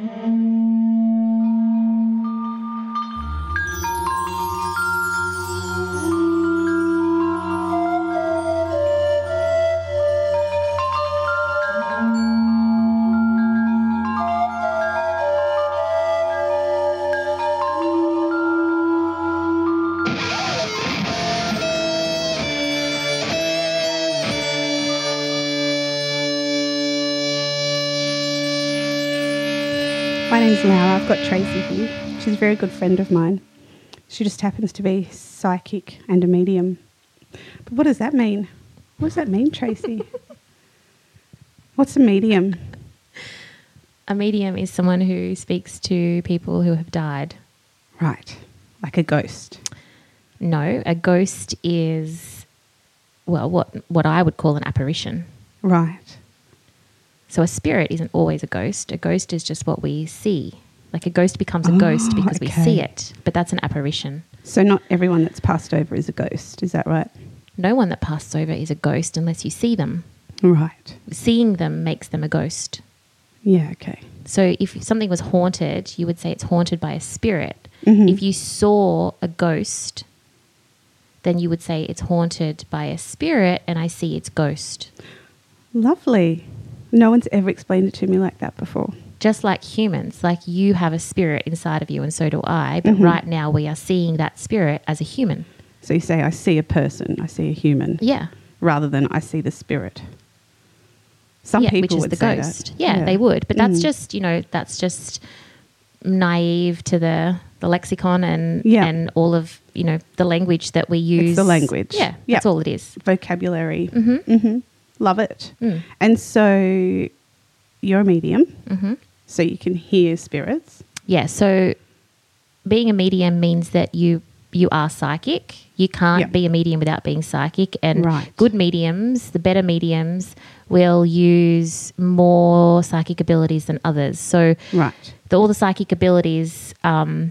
My Laura. I've got Tracy here. She's a very good friend of mine. She just happens to be psychic and a medium. But what does that mean? What does that mean, Tracy? What's a medium? A medium is someone who speaks to people who have died. Right, like a ghost. No, a ghost is, well, what, what I would call an apparition. Right. So a spirit isn't always a ghost. A ghost is just what we see. Like a ghost becomes a ghost Oh, because we see it, but that's an apparition. So not everyone that's passed over is a ghost. Is that right? No one that passes over is a ghost unless you see them. Right. Seeing them makes them a ghost. Yeah. Okay. So if something was haunted, you would say it's haunted by a spirit. Mhm. If you saw a ghost, then you would say it's haunted by a spirit and I see its ghost. Lovely. No one's ever explained it to me like that before. Just like humans, like you have a spirit inside of you and so do I, but Mhm. right now we are seeing that spirit as a human. So you say, I see a person, I see a human, Yeah. rather than I see the spirit. Some yeah, people which is would the say ghost. that. Yeah, they would. But that's Mm. just, you know, that's just naive to the the lexicon and Yeah. and all of, you know, the language that we use. the language. Yeah, Yeah. that's all it is. vocabulary. Mhm. hmm Love it. Mm. And so you're a medium, Mhm. so you can hear spirits. Yeah, so being a medium means that you you are psychic. You can't Yep. be a medium without being psychic. And Right. good mediums, the better mediums, will use more psychic abilities than others. So Right. the, all the psychic abilities um,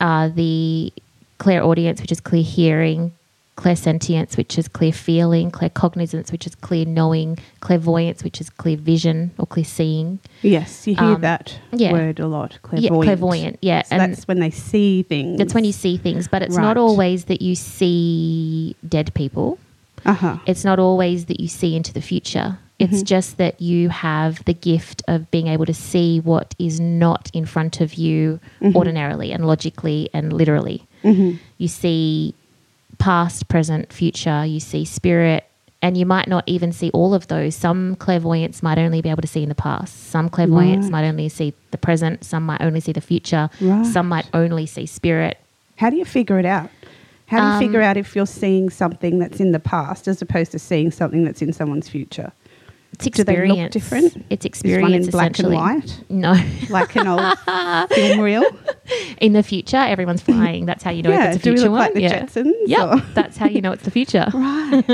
are the clairaudience, which is clear hearing, clairsentience, which is clear feeling, claircognizance, which is clear knowing, clairvoyance, which is clear vision or clear seeing. Yes, you hear Um, that yeah. word a lot. Yeah, Clairvoyant. clairvoyant, yeah, So and- that's when they see things. That's when you see things, but it's Right. not always that you see dead people. Uh huh. It's not always that you see into the future. It's Mhm. just that you have the gift of being able to see what is not in front of you Mhm. ordinarily and logically and literally. hmm You see past, present, future, you see spirit, and you might not even see all of those. Some clairvoyants might only be able to see in the past. Some clairvoyants Right. might only see the present. Some might only see the future. Right. Some might only see spirit. How do you figure it out? How do you Um, figure out if you're seeing something that's in the past as opposed to seeing something that's in someone's future? It's Do they look different? It's Is experience. one in black and essentially. white, No. like an old film reel? in the future, everyone's flying. That's how you know yeah, it's a do we future look one. like the yeah. Jetsons? Yep. That's how you know it's the future. right.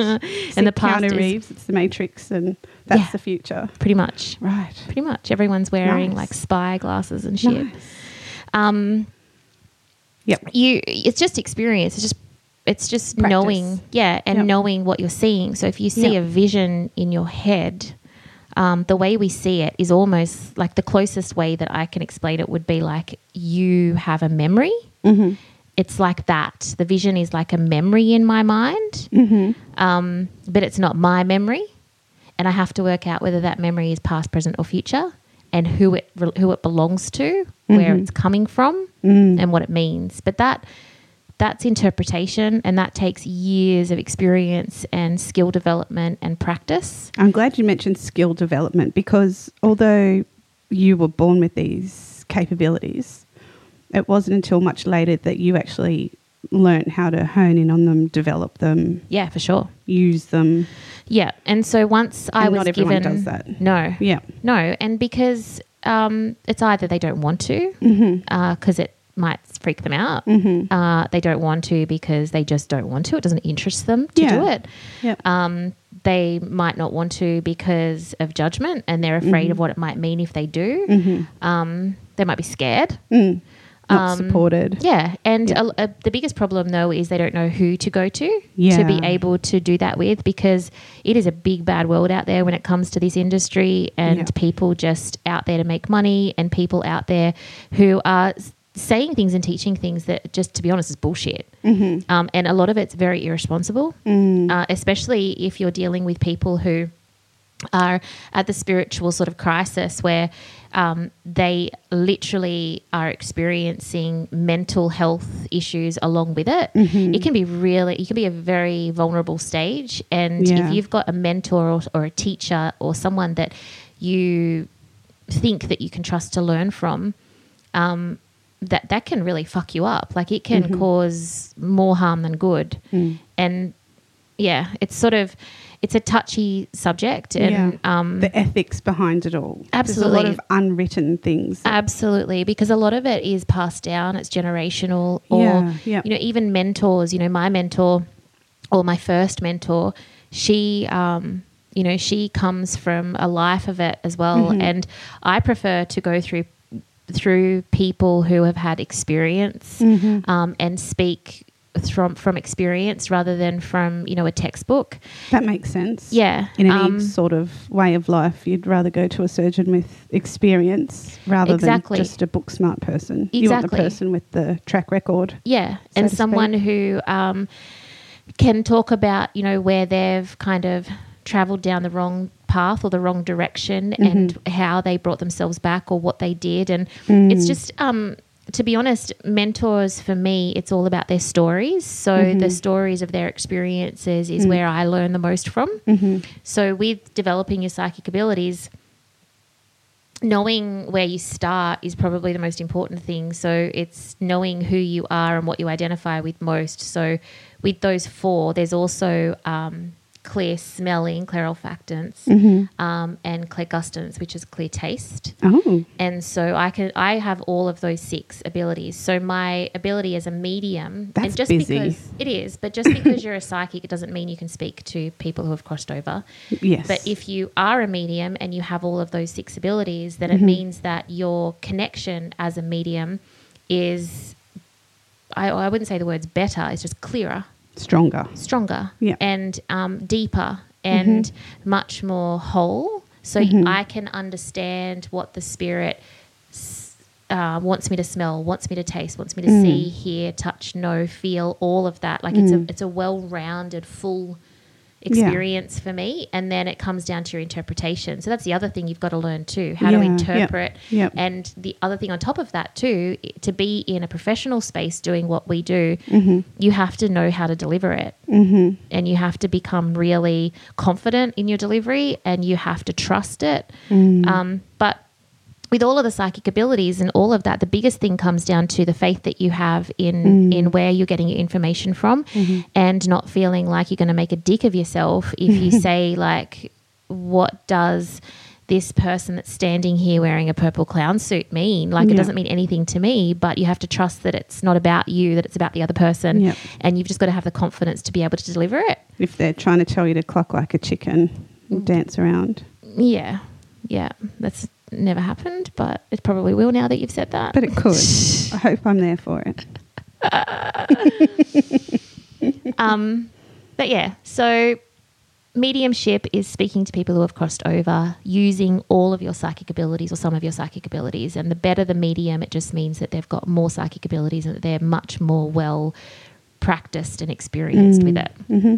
And the past Keanu Reeves, it's the Matrix, and that's Yeah. the future. Pretty much. Right. Pretty much. Everyone's wearing Nice. like spy glasses and shit. Nice. Um, Yep. you it's just experience it's just it's just Practice. knowing yeah and Yep. knowing what you're seeing so if you see Yep. a vision in your head um, the way we see it is almost like the closest way that i can explain it would be like you have a memory Mm-hmm. it's like that the vision is like a memory in my mind Mm-hmm. um, but it's not my memory and i have to work out whether that memory is past present or future and who it who it belongs to where Mhm. it's coming from Mm. and what it means but that that's interpretation and that takes years of experience and skill development and practice I'm glad you mentioned skill development because although you were born with these capabilities, it wasn't until much later that you actually learnt how to hone in on them, develop them, yeah for sure use them. yeah and so once i And was not everyone given does that. no Yeah. no and because um, it's either they don't want to Mm-hmm. because it might freak them out Mm-hmm. uh, they don't want to because they just don't want to. It doesn't interest them to Yeah. do it. Yep. Um, they might not want to because of judgment and they're afraid Mhm. of what it might mean if they do. mm-hmm. Um, they might be scared. Mm. Not Um, supported. Yeah, and Yeah. a- a- the biggest problem though is they don't know who to go to to be able to do that with because it is a big bad world out there when it comes to this industry and Yeah. people just out there to make money and people out there who are saying things and teaching things that just to be honest is bullshit. Mm-hmm. Um, and a lot of it's very irresponsible, Mm. uh, especially if you're dealing with people who are at the spiritual sort of crisis where um, they literally are experiencing mental health issues along with it. Mm-hmm. It can be really, it can be a very vulnerable stage. And Yeah. if you've got a mentor or, or a teacher or someone that you think that you can trust to learn from, um, that that can really fuck you up. Like it can Mm-hmm. cause more harm than good. Mm. And yeah, it's sort of it's a touchy subject, and um, the ethics behind it all. There's a lot of unwritten things. Absolutely, because a lot of it is passed down. It's generational, or Yeah, yeah. you know, even mentors. You know, my mentor, or my first mentor, she, um, you know, she comes from a life of it as well, Mm-hmm. and I prefer to go through through people who have had experience Mm-hmm. um, and speak from from experience rather than from you know a textbook. that makes sense. Yeah, In any um, sort of way of life, you'd rather go to a surgeon with experience rather Exactly. than just a book smart person. You want the Exactly. person with the track record. Yeah, so and someone speak. who um, can talk about you know where they've kind of traveled down the wrong path or the wrong direction mm-hmm. and how they brought themselves back or what they did. And mm. it's just um to be honest mentors for me it's all about their stories. So the mm-hmm. stories of their experiences is mm. where i learn the most from. Mm-hmm. So with developing your psychic abilities knowing where you start is probably the most important thing. So it's knowing who you are and what you identify with most. So with those four, there's also um, clear smelling, clear olfactance, um, and clairgustance, which is clear taste. Oh, And so I can I have all of those six abilities. So my ability as a medium, That's and just busy. because it is, but just because you're a psychic, it doesn't mean you can speak to people who have crossed over. yes. But if you are a medium and you have all of those six abilities, then Mm-hmm. it means that your connection as a medium is, I, I wouldn't say the words better, it's just clearer, stronger. stronger, Yeah. Mm-hmm. and um, deeper and much more whole. So I can understand what the spirit uh, wants me to smell, wants me to taste, wants me to Mm. see, hear, touch, know, feel, all of that. Like it's a it's a well rounded, full experience for me. And then it comes down to your interpretation. So that's the other thing you've got to learn too, how Yeah, to interpret. yep. And the other thing on top of that too, to be in a professional space doing what we do, Mm-hmm. you have to know how to deliver it. Mm-hmm. And you have to become really confident in your delivery and you have to trust it. Mm. Um, but with all of the psychic abilities and all of that, the biggest thing comes down to the faith that you have in in where you're getting your information from, and not feeling like you're going to make a dick of yourself if you say like, "What does this person that's standing here wearing a purple clown suit mean?" Like, Yeah. it doesn't mean anything to me, but you have to trust that it's not about you, that it's about the other person, and you've just got to have the confidence to be able to deliver it. If they're trying to tell you to cluck like a chicken, Mm. dance around. Yeah, yeah, that's never happened, but it probably will now that you've said that. But it could. I hope I'm there for it. um, but yeah, so mediumship is speaking to people who have crossed over using all of your psychic abilities or some of your psychic abilities. And the better the medium, it just means that they've got more psychic abilities and that they're much more well practiced and experienced with it. hmm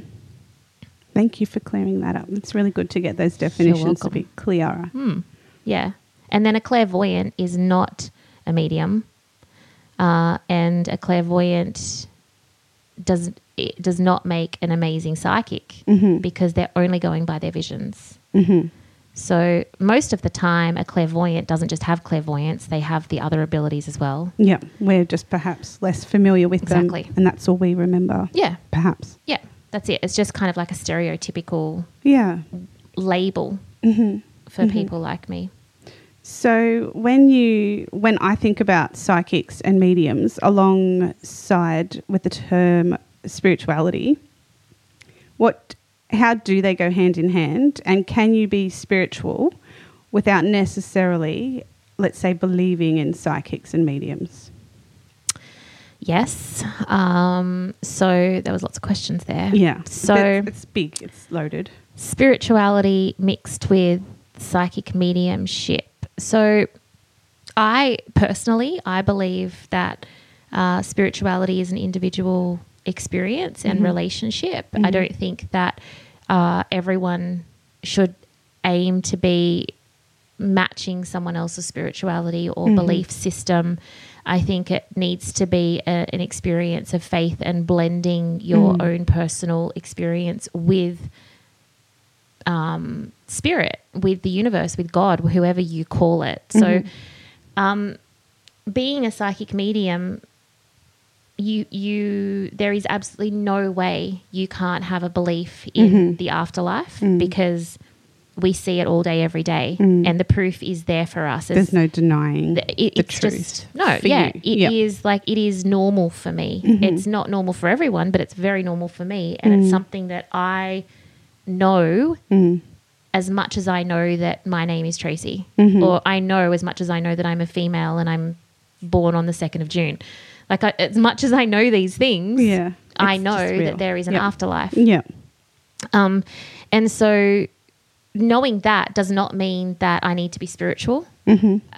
Thank you for clearing that up. It's really good to get those definitions to be clearer. Hmm. Yeah. And then a clairvoyant is not a medium. Uh, and a clairvoyant does it does not make an amazing psychic Mhm. because they're only going by their visions. hmm So most of the time, a clairvoyant doesn't just have clairvoyance; they have the other abilities as well. Yeah, we're just perhaps less familiar with Exactly. them, and that's all we remember. Yeah, Perhaps. yeah, that's it. It's just kind of like a stereotypical Yeah. label hmm for people like me. So when you when I think about psychics and mediums alongside with the term spirituality, what how do they go hand in hand and can you be spiritual without necessarily let's say believing in psychics and mediums? Yes. Um, so there was lots of questions there. Yeah. So That's- it's big. It's loaded. spirituality mixed with psychic mediumship. So I personally, I believe that uh, spirituality is an individual experience and relationship. I don't think that uh, everyone should aim to be matching someone else's spirituality or belief system. I think it needs to be a, an experience of faith and blending your own personal experience with um, spirit, with the universe, with God, whoever you call it. So, mm-hmm. um, being a psychic medium, you you there is absolutely no way you can't have a belief in mm-hmm. the afterlife mm. because we see it all day, every day, mm. and the proof is there for us. as- There's no denying the- it- the it's truth. just no yeah you. it is Yep. like it is normal for me mm-hmm. it's not normal for everyone but it's very normal for me and it's mm. something that i know as much as i know that my name is tracy. Or i know as much as i know that i'm a female and i'm born on the 2nd of june. Like I, as much as i know these things Yeah, i know that there is an Yep. afterlife. Yeah. um, and so knowing that does not mean that I need to be spiritual.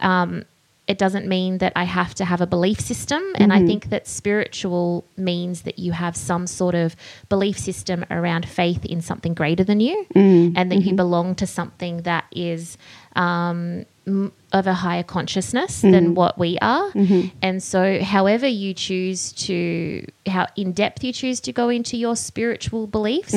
Um, it doesn't mean that I have to have a belief system. And I mm-hmm. think that spiritual means that you have some sort of belief system around faith in something greater than you mm, and that you mm-hmm. belong to something that is um, of a higher consciousness than what we are. And so, however, you choose to, how in depth you choose to go into your spiritual beliefs,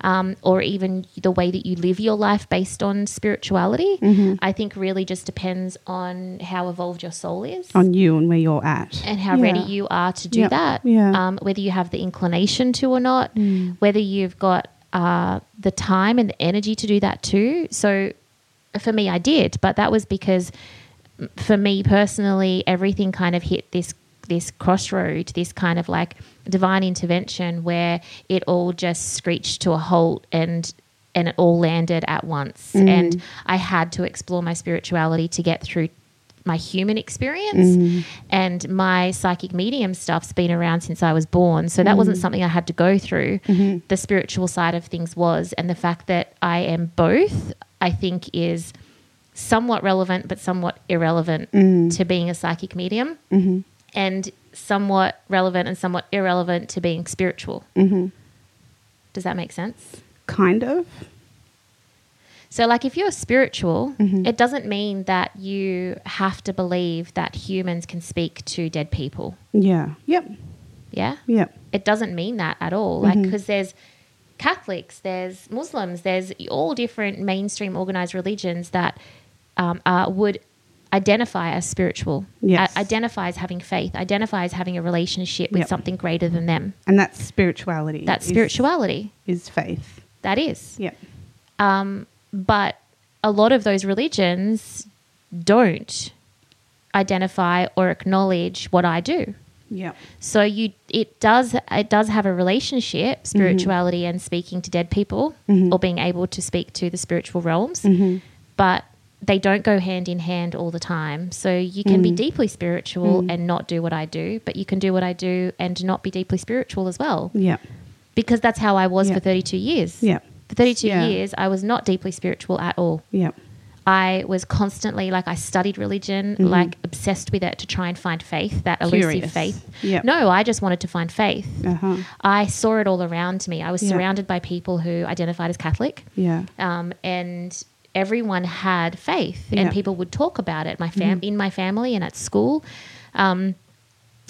um, or even the way that you live your life based on spirituality, I think really just depends on how evolved your soul is On you and where you're at. and how Yeah. ready you are to do Yeah, that. yeah. Um, whether you have the inclination to or not, whether you've got uh, the time and the energy to do that too. So for me, I did, but that was because mm, for me personally, everything kind of hit this this crossroad, this kind of like divine intervention where it all just screeched to a halt and and it all landed at once. Mm. And I had to explore my spirituality to get through my human experience mm. and my psychic medium stuff's been around since I was born. So that wasn't mm. something I had to go through. Mm-hmm. The spiritual side of things was, and the fact that I am both, I think is somewhat relevant but somewhat irrelevant to being a psychic medium and somewhat relevant and somewhat irrelevant to being spiritual. Does that make sense? Kind of. So, like, if you're spiritual, Mm-hmm. it doesn't mean that you have to believe that humans can speak to dead people. Yeah. Yep. Yeah? Yep. It doesn't mean that at all. Like, Mm-hmm. because there's Catholics, there's Muslims, there's all different mainstream organized religions that um, uh, would identify as spiritual, Yes. identify as having faith, identify as having a relationship with Yep. something greater than them. And that's spirituality. That's spirituality. Is faith. That is. Yep. Um, but a lot of those religions don't identify or acknowledge what I do. Yep. So you, it does, it does have a relationship, mm-hmm. spirituality and speaking to dead people, mm-hmm. or being able to speak to the spiritual realms, mm-hmm. but they don't go hand in hand all the time. So you can be deeply spiritual mm. and not do what I do, but you can do what I do and not be deeply spiritual as well, Yep. because that's how I was Yeah. for 32 years. Yep. For 32 Yeah. years, I was not deeply spiritual at all. Yep. I was constantly like I studied religion, like obsessed with it to try and find faith, that elusive Mm-hmm. Curious. faith. Yep. No, I just wanted to find faith. Uh-huh. I saw it all around me. I was Yeah. surrounded by people who identified as Catholic, Yeah. um, and everyone had faith. Mm-hmm. and people would talk about it. My fam- in my family and at school. Um,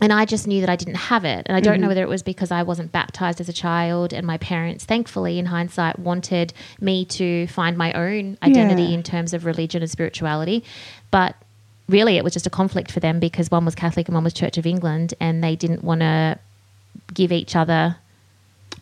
and I just knew that I didn't have it. And I don't know mm-hmm. whether it was because I wasn't baptized as a child, and my parents, thankfully, in hindsight, wanted me to find my own identity Yeah. in terms of religion and spirituality. But really, it was just a conflict for them because one was Catholic and one was Church of England, and they didn't want to give each other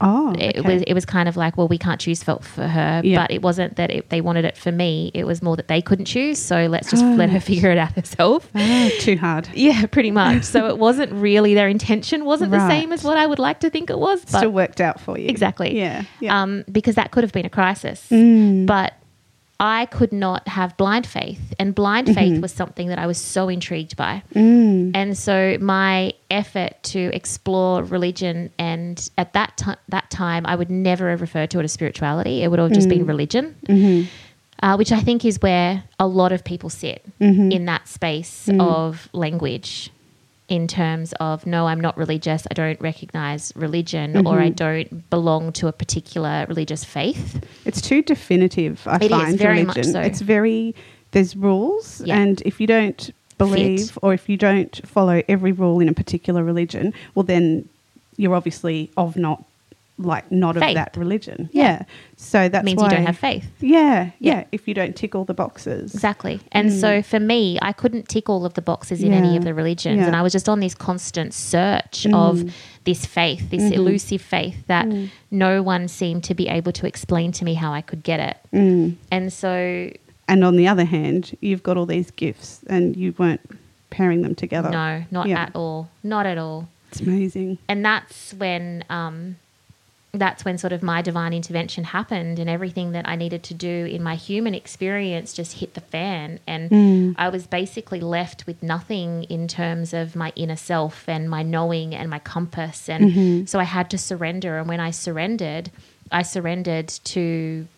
Oh, it was it was kind of like well we can't choose for, for her Yeah. but it wasn't that it, they wanted it for me it was more that they couldn't choose so let's just Ah. let her figure it out herself Ah, too hard. yeah pretty much so it wasn't really their intention wasn't the same as what i would like to think it was but Still worked out for you. exactly Yeah. Yeah. um, because that could have been a crisis Mm. but I could not have blind faith, and blind Mm-hmm. faith was something that I was so intrigued by. Mm. And so my effort to explore religion, and at that time, that time, I would never have referred to it as spirituality. It would have just Mm. been religion, Mm-hmm. uh, which I think is where a lot of people sit Mm-hmm. in that space Mm. of language. In terms of no, I'm not religious. I don't recognize religion, or Mm-hmm. I don't belong to a particular religious faith. It's too definitive, I It is, find, very much religion. so. It's very, there's rules, Yeah. and if you don't believe or if you don't follow every rule in a particular religion, well, then you're obviously of not, like, not of that religion. Yeah. Yeah. So that's means why. you don't have faith. Yeah, Yeah. yeah, If you don't tick all the boxes. Exactly. And so for me, I couldn't tick all of the boxes in any Mm. Of the religions. Yeah. And I was just on this constant search Mm. of this faith, this Mhm. elusive faith that Mm. no one seemed to be able to explain to me how I could get it. Mm. And so, And on the other hand, you've got all these gifts, and you weren't pairing them together. no, not Yeah. at all. Not at all. It's amazing. and that's when um, that's when sort of my divine intervention happened and everything that i needed to do in my human experience just hit the fan and Mm. i was basically left with nothing in terms of my inner self and my knowing and my compass and Mhm. so i had to surrender and when i surrendered i surrendered to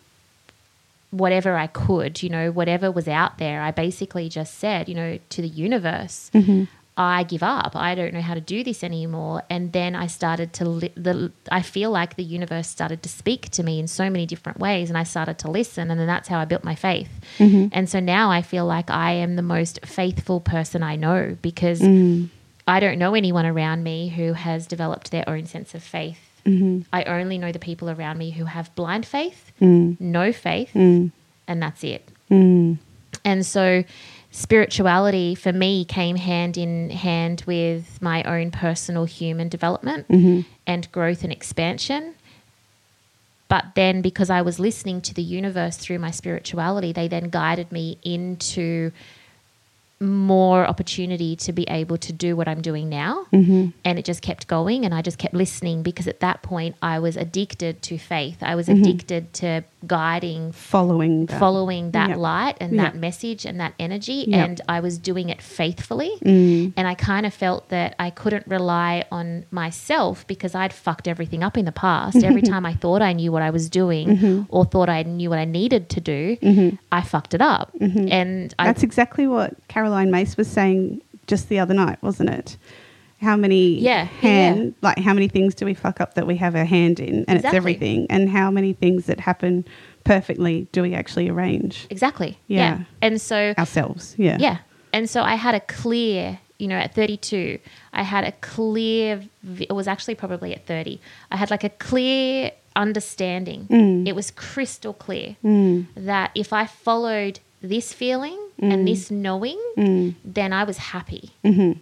whatever i could you know whatever was out there i basically just said you know to the universe Mhm. I give up. I don't know how to do this anymore. And then I started to li- the I feel like the universe started to speak to me in so many different ways and I started to listen and then that's how I built my faith. Mhm. And so now I feel like I am the most faithful person I know because Mm. I don't know anyone around me who has developed their own sense of faith. Mhm. I only know the people around me who have blind faith, Mm. no faith, Mm. and that's it. Mm. And so spirituality for me came hand in hand with my own personal human development Mhm. and growth and expansion. But then, because I was listening to the universe through my spirituality, they then guided me into more opportunity to be able to do what I'm doing now. Mhm. And it just kept going, and I just kept listening because at that point I was addicted to faith. I was Mhm. addicted to guiding Following that. following that Yeah. light and Yeah. that message and that energy Yeah. and I was doing it faithfully Mm. and I kind of felt that I couldn't rely on myself because I'd fucked everything up in the past every time I thought I knew what I was doing Mhm. or thought I knew what I needed to do Mhm. I fucked it up Mhm. and I That's exactly what Caroline Myss was saying just the other night, wasn't it? How many Yeah, hand yeah. like how many things do we fuck up that we have a hand in, and Exactly. it's everything, and how many things that happen perfectly do we actually arrange exactly yeah. Yeah. and so ourselves? Yeah, Yeah. And so I had a clear, you know, at 32, I had a clear, it was actually probably at 30, I had like a clear understanding. Mm. It was crystal clear Mm. that if I followed this feeling and this knowing, Mm. then I was happy. Mhm.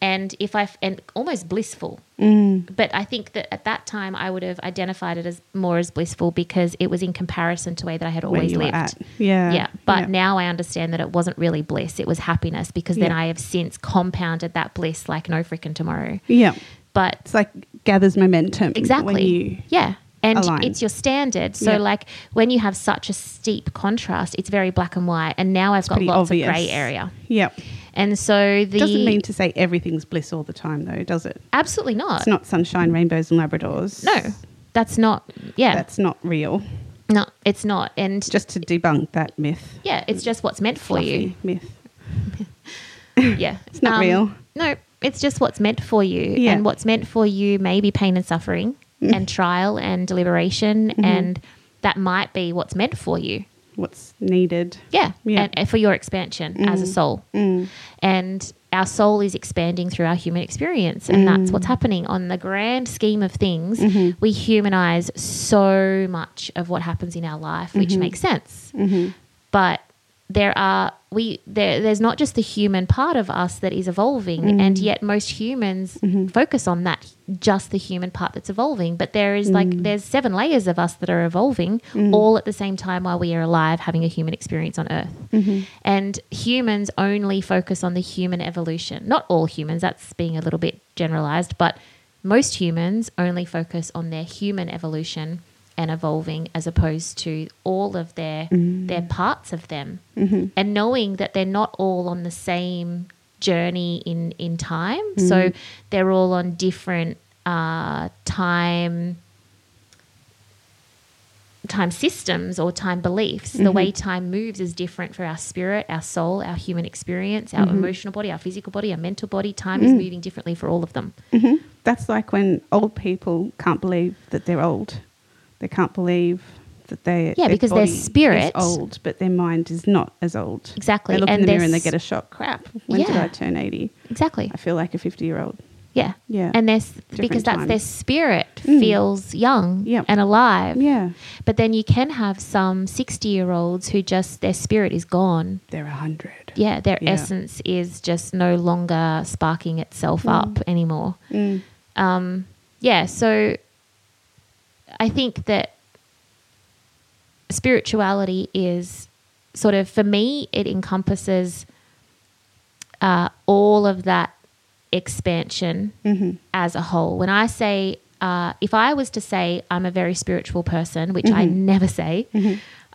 And if I and almost blissful. Mm. But I think that at that time I would have identified it as more as blissful because it was in comparison to the way that I had always lived. Yeah, Yeah, but yeah. now I understand that it wasn't really bliss; it was happiness because then Yeah. I have since compounded that bliss like no freaking tomorrow. yeah, But it's like gathers momentum exactly, when you yeah, and align. it's your standard. So Yeah. like when you have such a steep contrast, it's very black and white, and now I've got pretty lots obvious. of grey area. Yep. And so the Doesn't mean to say everything's bliss all the time, though, does it? absolutely not. It's not sunshine, rainbows, and labradors. No, that's not. Yeah, that's not real. no, it's not. And Just to debunk that myth, yeah, it's just what's meant for you. myth. Yeah. It's not um, real. No, it's just what's meant for you. Yeah. And what's meant for you may be pain and suffering. And trial and deliberation. Mm-hmm. And that might be what's meant for you. What's needed? Yeah. Yeah. And, and for your expansion as a soul. Mm. And our soul is expanding through our human experience. And that's Mm. what's happening. On the grand scheme of things, Mhm. we humanize so much of what happens in our life, which Mhm. makes sense Mhm. but there are we there there's not just the human part of us that is evolving and yet most humans Mhm. focus on that just the human part that's evolving but there is like there's seven layers of us that are evolving Mm. all at the same time while we are alive having a human experience on earth Mhm. and humans only focus on the human evolution not all humans that's being a little bit generalized but most humans only focus on their human evolution and evolving as opposed to all of their mm. their parts of them. Mm-hmm. And knowing that they're not all on the same journey in in time. Mm. So they're all on different uh, time time systems or time beliefs. The way mm-hmm. time moves is different for our spirit, our soul, our human experience, our mm-hmm. emotional body, our physical body, our mental body. Time is mm. moving differently for all of them. That's like when old people can't believe that they're old. They can't believe that they Yeah, because their spirit- old, but their mind is not as old. Exactly. They look And in the mirror and they get a shock. Crap. When did I turn eighty? Exactly. I feel like a fifty-year-old. Yeah. Yeah. And there's because that's their spirit Mm. feels young Yep. and alive. Yeah, But then you can have some 60 year olds who just their spirit is gone. they're a hundred. Yeah, their Yeah. essence is just no longer sparking itself Mm. up anymore. Mm. um, yeah, so I think that spirituality is sort of, for me, it encompasses uh, all of that expansion Mm-hmm. as a whole. When I say, uh, if I was to say I'm a very spiritual person, which I never say,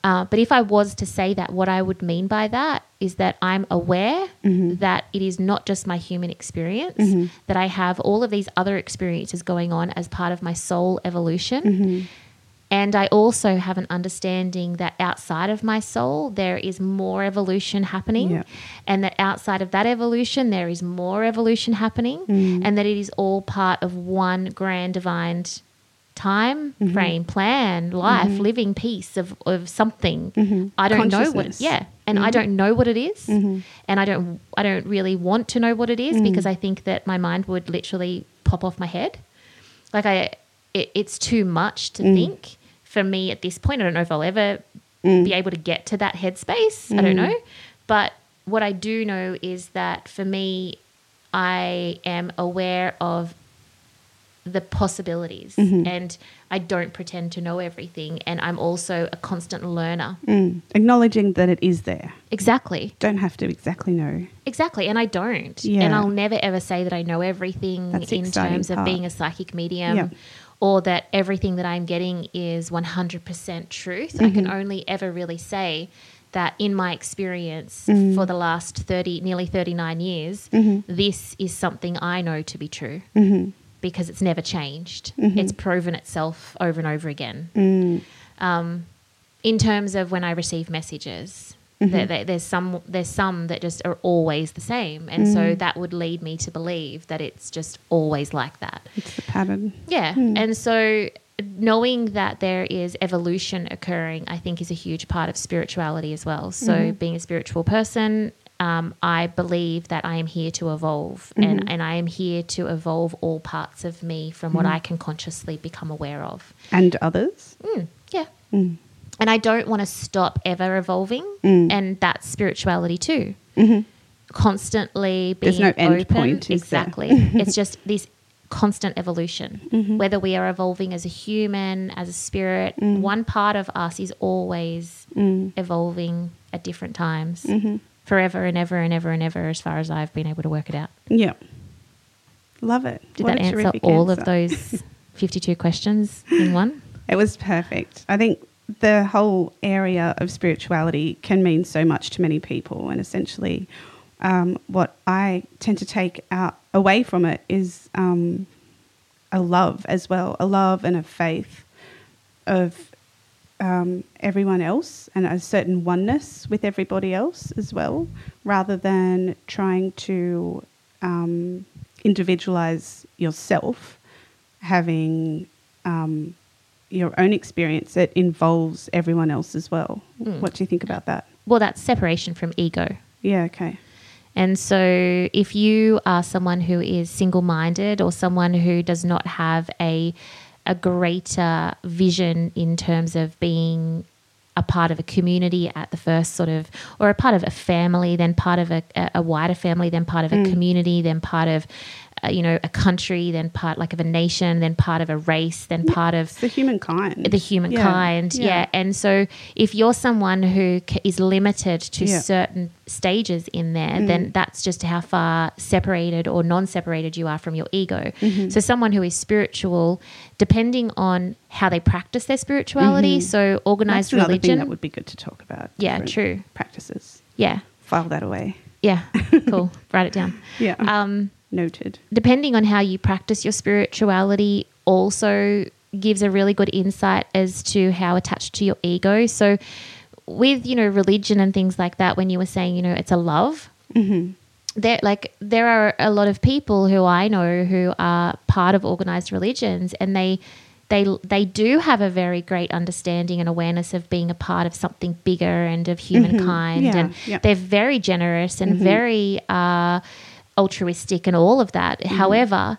uh, but if I was to say that, what I would mean by that is that I'm aware mm-hmm. that it is not just my human experience, mm-hmm. that I have all of these other experiences going on as part of my soul evolution. Mm-hmm. And I also have an understanding that outside of my soul, there is more evolution happening. And that outside of that evolution, there is more evolution happening. Mm. And that it is all part of one grand divine time mm-hmm. frame, plan, life, mm-hmm. living piece of, of something. I don't know what, yeah. And I don't know what it mm-hmm. is. And I don't, I don't really want to know what it is mm. because I think that my mind would literally pop off my head like I, it, it's too much to mm. think for me at this point. I don't know if I'll ever mm. be able to get to that headspace. I don't know, but what I do know is that for me, I am aware of the possibilities and I don't pretend to know everything. And I'm also a constant learner. Mm. Acknowledging that it is there. Exactly. Don't have to exactly know. Exactly, and I don't. Yeah. And I'll never ever say that I know everything That's in terms of being a psychic medium or that everything that I'm getting is 100% truth. I Mm-hmm. can only ever really say that in my experience Mm-hmm. for the last 30 nearly 39 years, this is something I know to be true. Mm-hmm. Because it's never changed. Mm-hmm. It's proven itself over and over again Mm. um, in terms of when I receive messages. Mm-hmm. There, there- there's some there's some that just are always the same, and so mm. that would lead me to believe that it's just always like that. It's the pattern. Yeah, mm. and so knowing that there is evolution occurring, I think, is a huge part of spirituality as well. So mm-hmm. being a spiritual person. Um, I believe that I am here to evolve, and, and I am here to evolve all parts of me from what I can consciously become aware of. And others. Mm, yeah. Mm. And I don't want to stop ever evolving. Mm. And that's spirituality too. Mhm. Constantly being There's no end open. point, is there? exactly. it's just this constant evolution. Mm-hmm. Whether we are evolving as a human, as a spirit, Mm. one part of us is always evolving at different times. Mm-hmm. Forever and ever and ever and ever, as far as I've been able to work it out. Yeah. Love it. Did What that answer all answer. of those 52 questions in one? It was perfect. I think the whole area of spirituality can mean so much to many people, and essentially, um, what I tend to take out away from it is um, a love as well, a love and a faith of um, everyone else and a certain oneness with everybody else as well, rather than trying to um, individualize yourself, having um, your own experience that involves everyone else as well. Mm. What do you think about that? Well, that's separation from ego. Yeah, okay. And so, if you are someone who is single minded or someone who does not have a, a greater vision in terms of being a part of a community at the first sort of, or a part of a family, then part of a, a wider family, then part of a mm. community, then part of uh, you know, a country, then part like of a nation, then part of a race, then part of the humankind. the humankind. Yeah. And so if you're someone who c- is limited to Yeah. certain stages in there, then that's just how far separated or non separated you are from your ego. So someone who is spiritual, depending on how they practice their spirituality, so That's organized thing religion. that would be good to talk about. Yeah, true. Practices. yeah. File that away. Yeah. Cool. Write it down. Yeah. Um, Noted. depending on how you practice your spirituality also gives a really good insight as to how attached to your ego so with you know religion and things like that when you were saying you know it's a love Mm-hmm. there like there are a lot of people who I know who are part of organized religions and they they they do have a very great understanding and awareness of being a part of something bigger and of humankind Yeah, and yeah. they're very generous and very uh, altruistic and all of that. Mm-hmm. However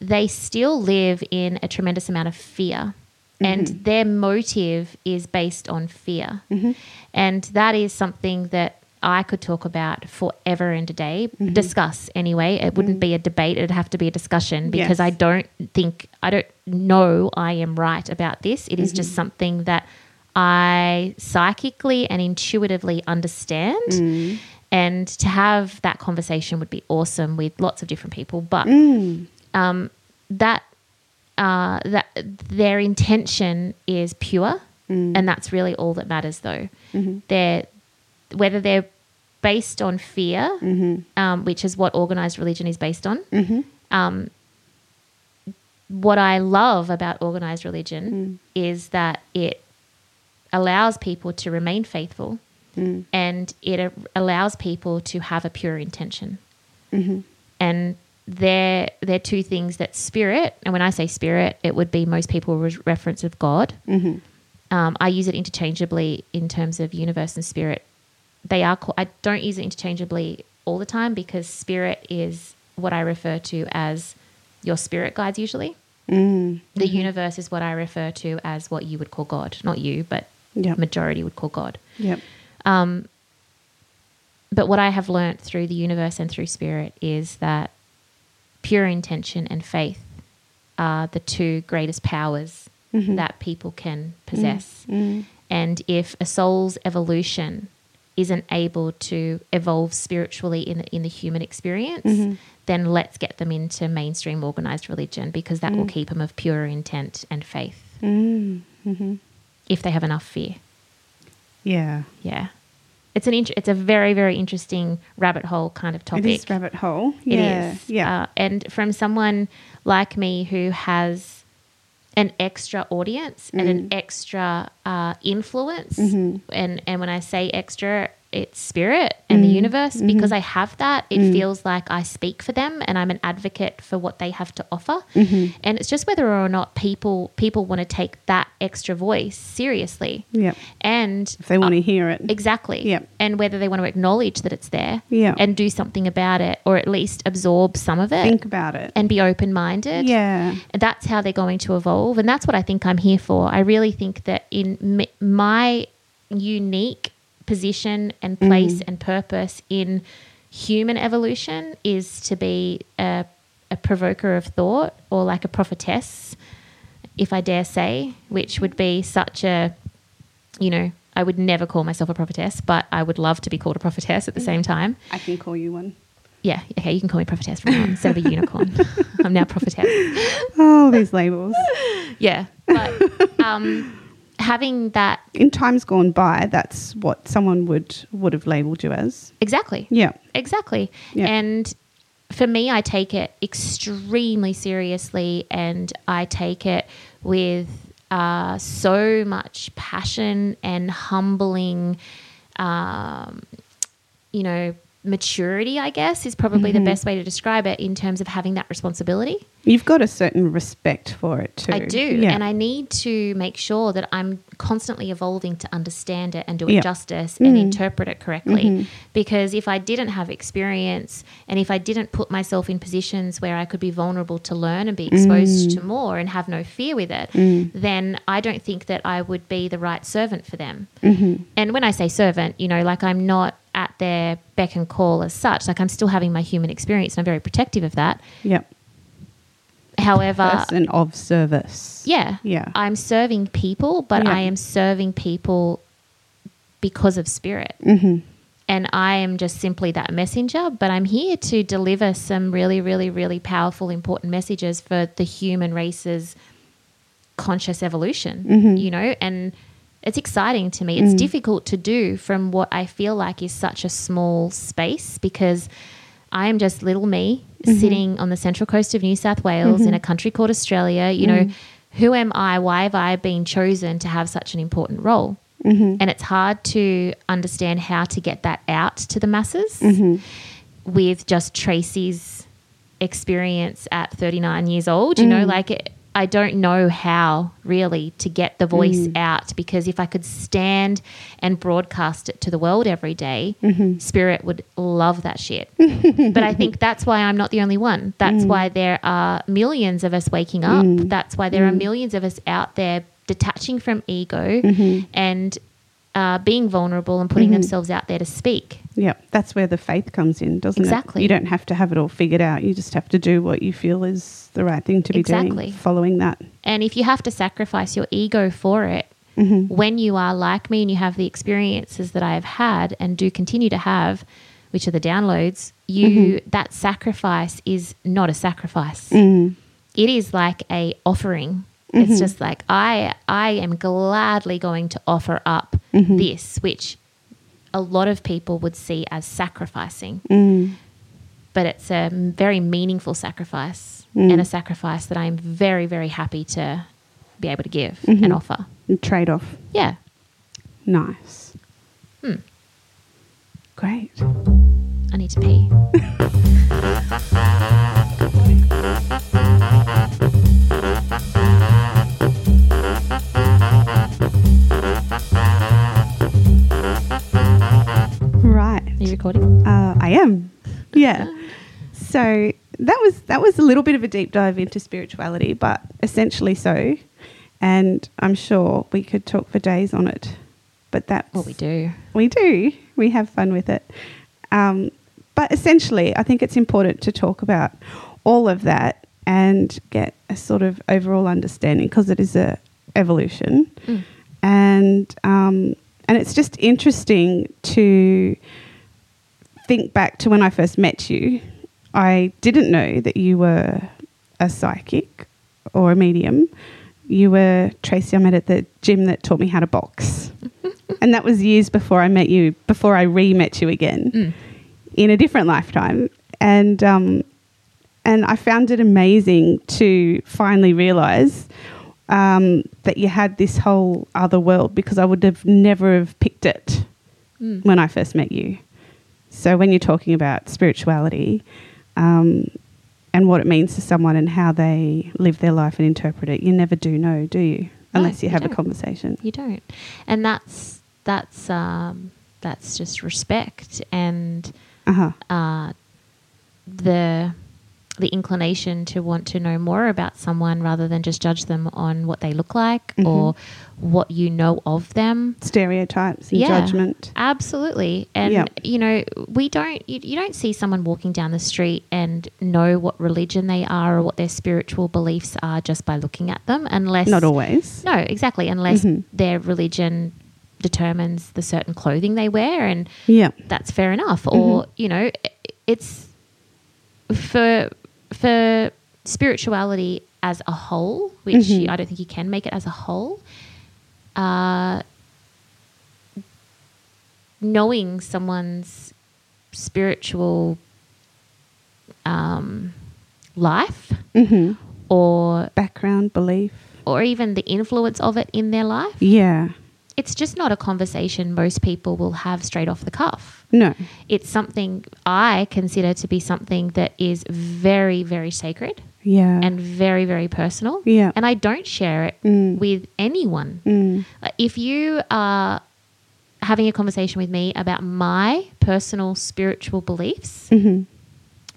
they still live in a tremendous amount of fear. Mm-hmm. And their motive is based on fear. Mm-hmm. And that is something that I could talk about forever and a day, discuss anyway. It wouldn't be a debate, it'd have to be a discussion because Yes. I don't think, I don't know I am right about this. It is just something that I psychically and intuitively understand. Mm. And to have that conversation would be awesome with lots of different people. But um, that uh, that their intention is pure, and that's really all that matters. Though they're whether they're based on fear, um, which is what organized religion is based on. Um, what I love about organized religion is that it allows people to remain faithful and it allows people to have a pure intention. And they're, they're two things that spirit, and when I say spirit, it would be most people re- reference of God. Um, I use it interchangeably in terms of universe and spirit. They are. Called, I don't use it interchangeably all the time because spirit is what I refer to as your spirit guides. Usually, Mm. the universe is what I refer to as what you would call God. Not you, but Yep. majority would call God. Yep. Um, but what I have learnt through the universe and through spirit is that pure intention and faith are the two greatest powers that people can possess. And if a soul's evolution isn't able to evolve spiritually in the, in the human experience, then let's get them into mainstream organized religion because that will keep them of pure intent and faith Mm. Mm-hmm. if they have enough fear. Yeah. Yeah. It's an int- it's a very very interesting rabbit hole kind of topic. It is rabbit hole. It yeah. is. Yeah. Uh, and from someone like me who has an extra audience and Mm. an extra uh, influence, Mm-hmm. and and when I say extra, it's spirit and Mm. the universe because Mm-hmm. I have that. It feels like I speak for them and I'm an advocate for what they have to offer. Mm-hmm. And it's just whether or not people people want to take that extra voice seriously. Yep. And If they want to hear it. Exactly. Yep. And whether they want to acknowledge that it's there Yeah. and do something about it or at least absorb some of it Think about it. and be open minded. Yeah. And that's how they're going to evolve. And that's what I think I'm here for. I really think that in m- my unique position and place and purpose in human evolution is to be a, a provoker of thought or like a prophetess, if I dare say, which would be such a, you know, I would never call myself a prophetess, but I would love to be called a prophetess at the same time. I can call you one. Yeah, okay, you can call me prophetess from now on instead of a unicorn. I'm now prophetess. Oh, these labels. Yeah, but um, having that In times gone by, that's what someone would would have labelled you as. exactly, Yeah. exactly, Yeah. and for me, I take it extremely seriously, and I take it with uh, so much passion and humbling, um, you know. Maturity, I guess, is probably the best way to describe it in terms of having that responsibility. You've got a certain respect for it too. I do. Yeah. And I need to make sure that I'm constantly evolving to understand it and do it Yeah. justice and Mm. interpret it correctly. Mm-hmm. Because if I didn't have experience and if I didn't put myself in positions where I could be vulnerable to learn and be exposed Mm. to more and have no fear with it, then I don't think that I would be the right servant for them. Mm-hmm. And when I say servant, you know, like I'm not at their beck and call as such. Like I'm still having my human experience and I'm very protective of that Yep. However, person of service. yeah, Yeah. I'm serving people, but Yeah. I am serving people because of spirit. Mm-hmm. And I am just simply that messenger, but I'm here to deliver some really, really, really powerful, important messages for the human race's conscious evolution, Mm-hmm. you know? And it's exciting to me. It's Mm. difficult to do from what I feel like is such a small space because I am just little me Mm-hmm. sitting on the central coast of New South Wales in a country called Australia. You know, who am I? Why have I been chosen to have such an important role? Mm-hmm. And it's hard to understand how to get that out to the masses Mm-hmm. with just Tracy's experience at 39 years old. You know, Mm. like it, I don't know how really to get the voice Mm. out because if I could stand and broadcast it to the world every day, Mm-hmm. Spirit would love that shit. but I think that's why I'm not the only one. That's Mm. why there are millions of us waking up. That's why there are millions of us out there detaching from ego Mm-hmm. and uh, being vulnerable and putting themselves out there to speak. Yeah, that's where the faith comes in, doesn't Exactly. it? You don't have to have it all figured out. You just have to do what you feel is the right thing to be Exactly. doing, following that. And if you have to sacrifice your ego for it, when you are like me and you have the experiences that I have had and do continue to have, which are the downloads, you that sacrifice is not a sacrifice. Mm. It is like a offering. It's just like I I am gladly going to offer up this, which a lot of people would see as sacrificing. Mm. But it's a very meaningful sacrifice and a sacrifice that I'm very, very happy to be able to give and offer. Trade off. Yeah. Nice. Hmm. Great. I need to pee. Are you recording? Uh, I am. Yeah. So that was that was a little bit of a deep dive into spirituality, but essentially so. And I'm sure we could talk for days on it. But that's What we do. We do. We have fun with it. Um, but essentially, I think it's important to talk about all of that and get a sort of overall understanding because it is a evolution, Mm. and um, and it's just interesting to think back to when I first met you. I didn't know that you were a psychic or a medium. You were Tracy I met at the gym that taught me how to box. and that was years before I met you, before I re met you again Mm. in a different lifetime. And um, and I found it amazing to finally realize um, that you had this whole other world because I would have never have picked it Mm. when I first met you. So when you're talking about spirituality um, and what it means to someone and how they live their life and interpret it, you never do know, do you? No, Unless you you have a conversation. You don't. And that's that's um that's just respect and Uh huh. uh the the inclination to want to know more about someone rather than just judge them on what they look like Mhm. or what you know of them. Stereotypes and Yeah. judgment. Absolutely. And Yeah. you know, we don't you, you don't see someone walking down the street and know what religion they are or what their spiritual beliefs are just by looking at them unless Not always. No, exactly, unless Mhm. their religion determines the certain clothing they wear and Yeah. that's fair enough or you know it's for for spirituality as a whole which Mhm. i don't think you can make it as a whole uh, knowing someone's spiritual um, life hmm or Background, belief. or even the influence of it in their life Yeah. It's just not a conversation most people will have straight off the cuff No. it's something I consider to be something that is very, very sacred Yeah. and very, very personal. Yeah. And I don't share it Mm. with anyone. Mm. If you are having a conversation with me about my personal spiritual beliefs, hmm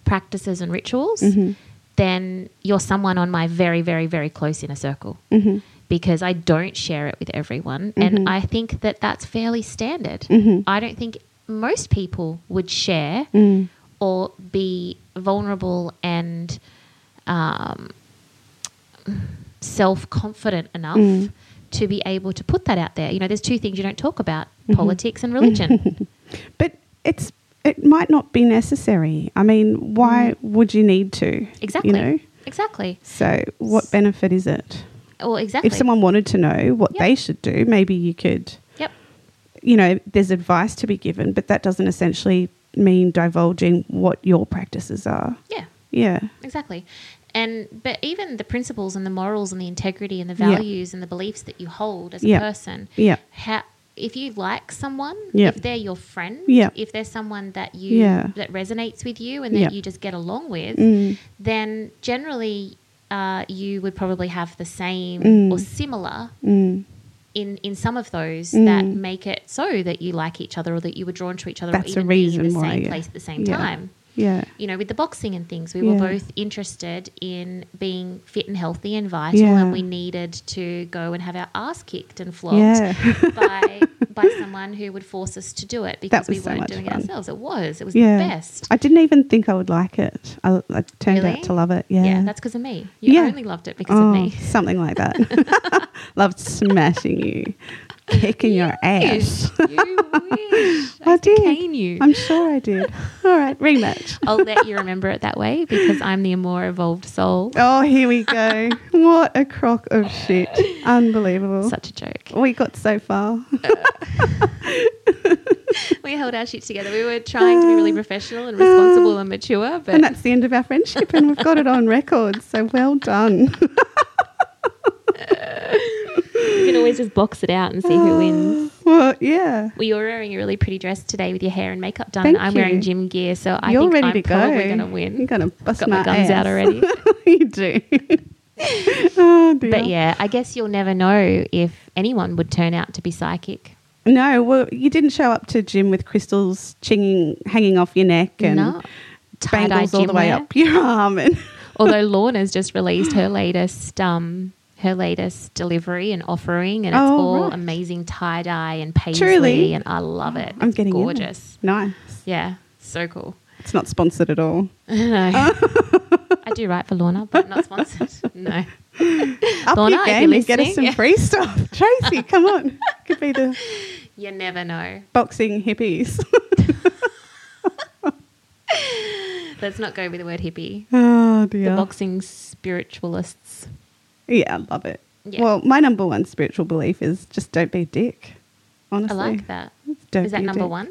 practices, and rituals, Mhm. then you're someone on my very, very, very close inner circle. hmm Because I don't share it with everyone. Mhm. And I think that that's fairly standard. Mhm. I don't think most people would share Mm. or be vulnerable and um, self confident enough Mm. to be able to put that out there. You know, there's two things you don't talk about Mm-hmm. politics and religion. But it's it might not be necessary. I mean, why would you need to? exactly. You know. Exactly. So, what benefit is it? Well, exactly. If someone wanted to know what Yep. they should do, maybe you could. Yep. You know, there's advice to be given, but that doesn't essentially mean divulging what your practices are. Yeah. Yeah. Exactly. And but even the principles and the morals and the integrity and the values and the beliefs that you hold as a person, Yeah. how if you like someone, if they're your friend, Yeah. if they're someone that you Yeah. that resonates with you and that you just get along with, Mm. then generally uh, you would probably have the same Mm. or similar Mm. in in some of those Mm. that make it so that you like each other or that you were drawn to each other That's or a even being in the why, same yeah. place at the same Yeah. time Yeah. you know, with the boxing and things, we were both interested in being fit and healthy and vital, Yeah. and we needed to go and have our ass kicked and flogged Yeah. by by someone who would force us to do it because we so weren't doing fun. it ourselves. It was, it was yeah. the best. I didn't even think I would like it. I, I turned Really? out to love it. Yeah. that's because of me. You Yeah. only loved it because oh, of me. something like that. Loved smashing you, kicking your ass. you wish. I to did. you. I'm sure I did. All right, rematch. I'll let you remember it that way because I'm the more evolved soul. Oh, here we go. what a crock of shit. Unbelievable. Such a joke. we got so far. We held our shit together. We were trying to be really professional and responsible and mature, but and that's the end of our friendship, and we've got it on record. So well done. You can always just box it out and see who wins. well, yeah. Well, you're wearing a really pretty dress today with your hair and makeup done. Thank I'm you. wearing gym gear, so I You're think ready I'm to go. probably going to win. You're to bust Got my my guns out already. you do. oh, dear. But yeah, I guess you'll never know if anyone would turn out to be psychic. No, well, you didn't show up to gym with crystals chinging, hanging off your neck and No. Bangles all the way gym up your arm. And Although Lorna's just released her latest um her latest delivery and offering, and it's Oh, all right. amazing tie dye and paisley, Truly? and I love it. I'm It's getting in gorgeous. nice. Yeah, so cool. It's not sponsored at all. No. I do write for Lorna, but not sponsored. No. Up Lorna, your game and get us some listening. free stuff. Tracy, come on. Could be the You never know. boxing hippies. Let's not go with the word hippie. oh, The boxing spiritualists. Yeah, I love it. Yeah. Well, my number one spiritual belief is just don't be a dick. I like that. Don't Is that be a number dick. one?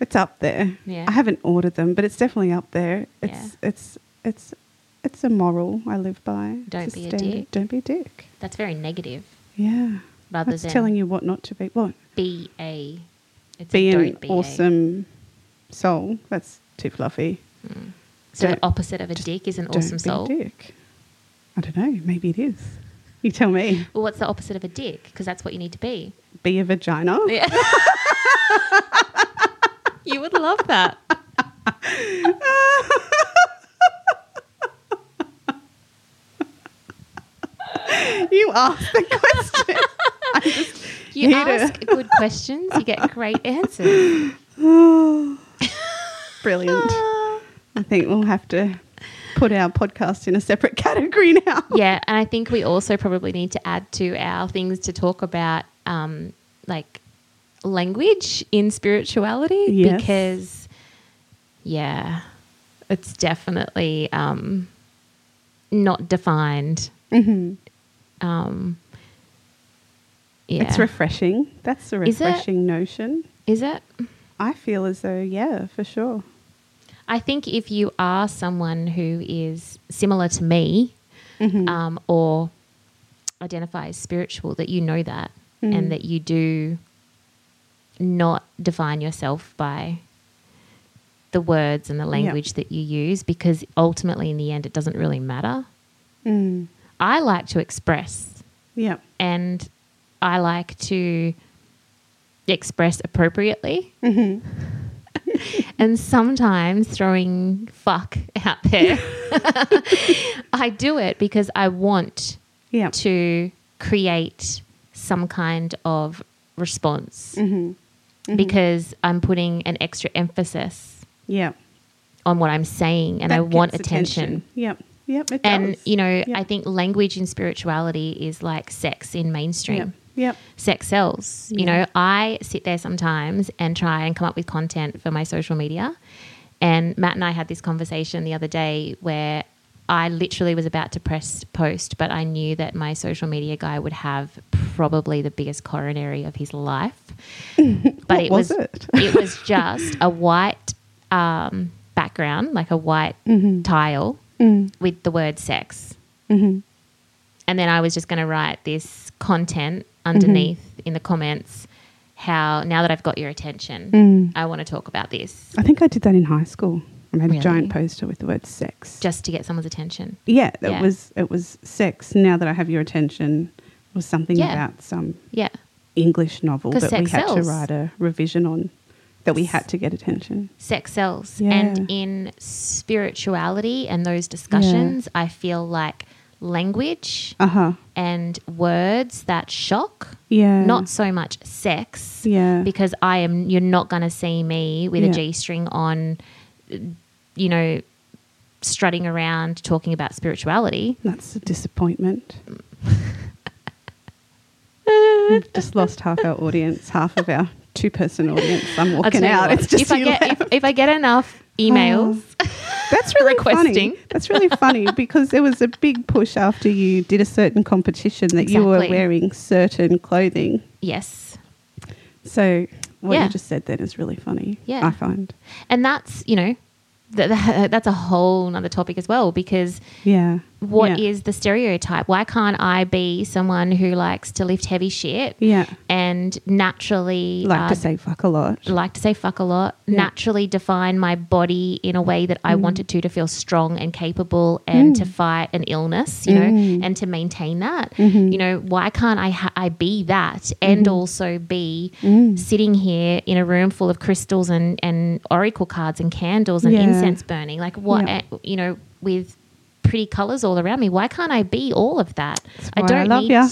It's up there. Yeah. I haven't ordered them, but it's definitely up there. It's Yeah. it's it's it's a moral I live by. Don't be a standard. dick. Don't be a dick. That's very negative. Yeah. Rather That's than telling you what not to be. What? be a. It's Be a an be a. awesome soul. That's too fluffy. Mm. So the don't- opposite of a dick is an awesome be soul. a dick. I don't know. Maybe it is. You tell me. Well, what's the opposite of a dick? Because that's what you need to be. Be a vagina. Yeah. you would love that. You asked the question. I'm just You to- ask good questions, you get great answers. Brilliant. I think we'll have to put our podcast in a separate category now. yeah, and I think we also probably need to add to our things to talk about, um, like language in spirituality, Yes. because yeah, it's definitely um, not defined. hmm Um, yeah, It's refreshing. That's a Is refreshing notion. is it? I feel as though, yeah, for sure. I think if you are someone who is similar to me Mhm. um, or identify as spiritual, that you know that Mm. and that you do not define yourself by the words and the language that you use because ultimately, in the end, it doesn't really matter. Mm. I like to express Yeah. and I like to express appropriately. hmm and sometimes throwing fuck out there. I do it because I want Yeah. to create some kind of response hmm because I'm putting an extra emphasis Yeah. on what I'm saying and That I want gets attention. Yep. Yep. It And, does. you know, Yeah. I think language in spirituality is like sex in mainstream. Yep. Yep. Sex sells. You know, I sit there sometimes and try and come up with content for my social media. And Matt and I had this conversation the other day where I literally was about to press post, but I knew that my social media guy would have probably the biggest coronary of his life. But it was was, it? it was just a white um, background, like a white Mm-hmm. tile Mm. with the word sex. Mm-hmm. And then I was just going to write this content underneath Mm-hmm. in the comments how now that I've got your attention, Mm. I want to talk about this I think I did that in high school. I made Really? a giant poster with the word sex. just to get someone's attention. yeah, it Yeah. was it was sex. Now that I have your attention, it was something Yeah. about some Yeah. English novel that we had sells. to write a revision on. That we had to get attention. Sex sells. Yeah. And in spirituality and those discussions, I feel like language Uh huh. and words that shock, Yeah. not so much sex. Yeah. because I am you're not going to see me with Yeah. a G string on you know strutting around talking about spirituality. That's a disappointment. We've just lost half our audience, half of our two person audience. I'm walking out. what, It's just if I get if, if I get enough emails, That's really requesting. funny. That's really funny because there was a big push after you did a certain competition that you were wearing certain clothing. yes. So what Yeah. you just said then is really funny. Yeah. I find. And that's, you know, th- th- that's a whole other topic as well because Yeah. What is yeah. the stereotype? Why can't I be someone who likes to lift heavy shit Yeah. and naturally Like uh, to say fuck a lot. like to say fuck a lot, Yeah. naturally define my body in a way that Mm. I wanted to to feel strong and capable and to fight an illness, you know, Mm. and to maintain that. Mm-hmm. You know, why can't I ha- I be that and also be Mm. sitting here in a room full of crystals and and oracle cards and candles and Yeah. incense burning? Like what you know, with pretty colors all around me. Why can't I be all of that? I I don't love need ya.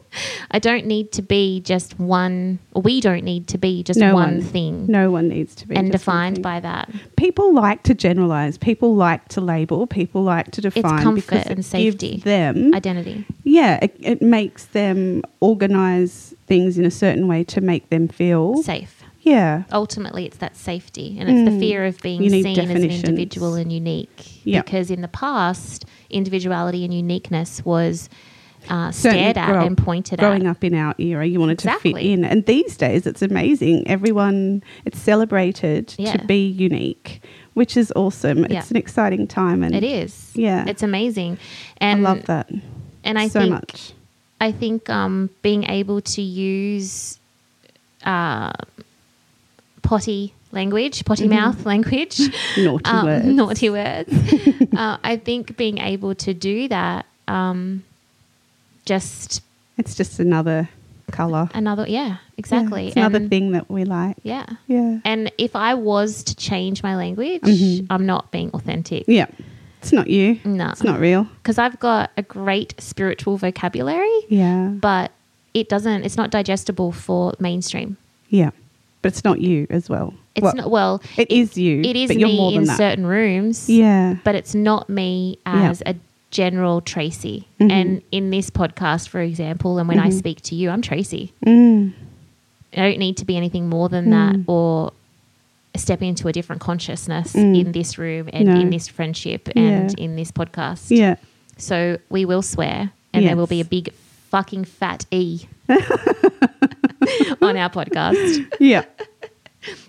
I don't need to be just one we don't need to be just No one one. thing No one needs to be and defined by that. people like to generalize. People like to label. People like to define comfort because and it safety. gives them Identity. yeah, it, it makes them organize things in a certain way to make them feel Safe. Yeah, Ultimately, it's that safety and it's the Mm. fear of being seen as an individual and unique. Yeah. Because in the past, individuality and uniqueness was uh, stared at and pointed growing at. Growing up in our era, you wanted to fit in. And these days, it's amazing. Everyone, it's celebrated Yeah. to be unique, which is awesome. Yeah. It's an exciting time. And It is. Yeah. It's amazing. I love that And I so think much. I think um, being able to use uh, potty language, potty mouth language, Mm-hmm. Naughty um, words. naughty words. uh, I think being able to do that, um, just It's just another color. another, yeah, exactly. It's another And- thing that we like. Yeah. Yeah. And if I was to change my language, Mhm. I'm not being authentic. Yeah. It's not you. No. It's not real. Because I've got a great spiritual vocabulary, Yeah. but it doesn't, it's not digestible for mainstream. Yeah. But it's not you as well. It's Well, not, well, It is you. it is but you're more me than in that. certain rooms, Yeah. but it's not me Yeah. as a general Tracy. Mhm. And in this podcast, for example, and when I Mhm. speak to you, I'm Tracy. Mm. I don't need to be anything more than that Mm. or step into a different consciousness Mm. in this room and No. in this friendship and Yeah. in this podcast. Yeah. So we will swear and there will be a big fucking fat E on our podcast. Yeah.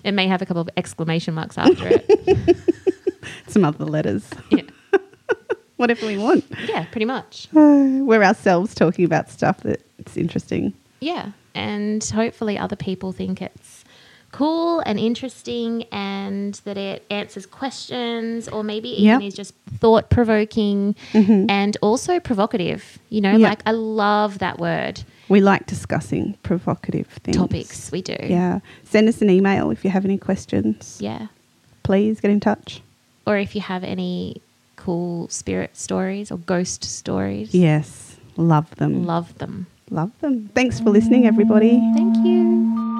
It may have a couple of exclamation marks after it. Some other letters. Yeah, Whatever we want. yeah pretty much. Uh, we're ourselves talking about stuff that's interesting. Yeah. And hopefully other people think it's cool and interesting and that it answers questions or maybe even Yeah. is just thought provoking Mhm. and also provocative. You know, Yeah. like I love that word. We like discussing provocative things. Topics we do. Yeah. Send us an email if you have any questions. Yeah. Please get in touch. Or if you have any cool spirit stories or ghost stories. Yes. Love them. Love them. Love them. Thanks for listening, everybody. Thank you.